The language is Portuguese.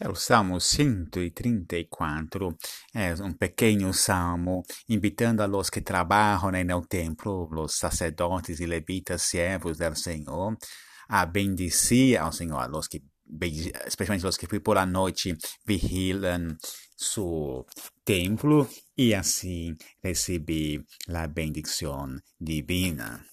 É o Salmo 134, é um pequeno salmo invitando a los que trabalham no templo, os sacerdotes e levitas, servos do Senhor, a bendecir ao Senhor, a los que, especialmente os que por a noite vigilam seu templo e assim receber a bendição divina.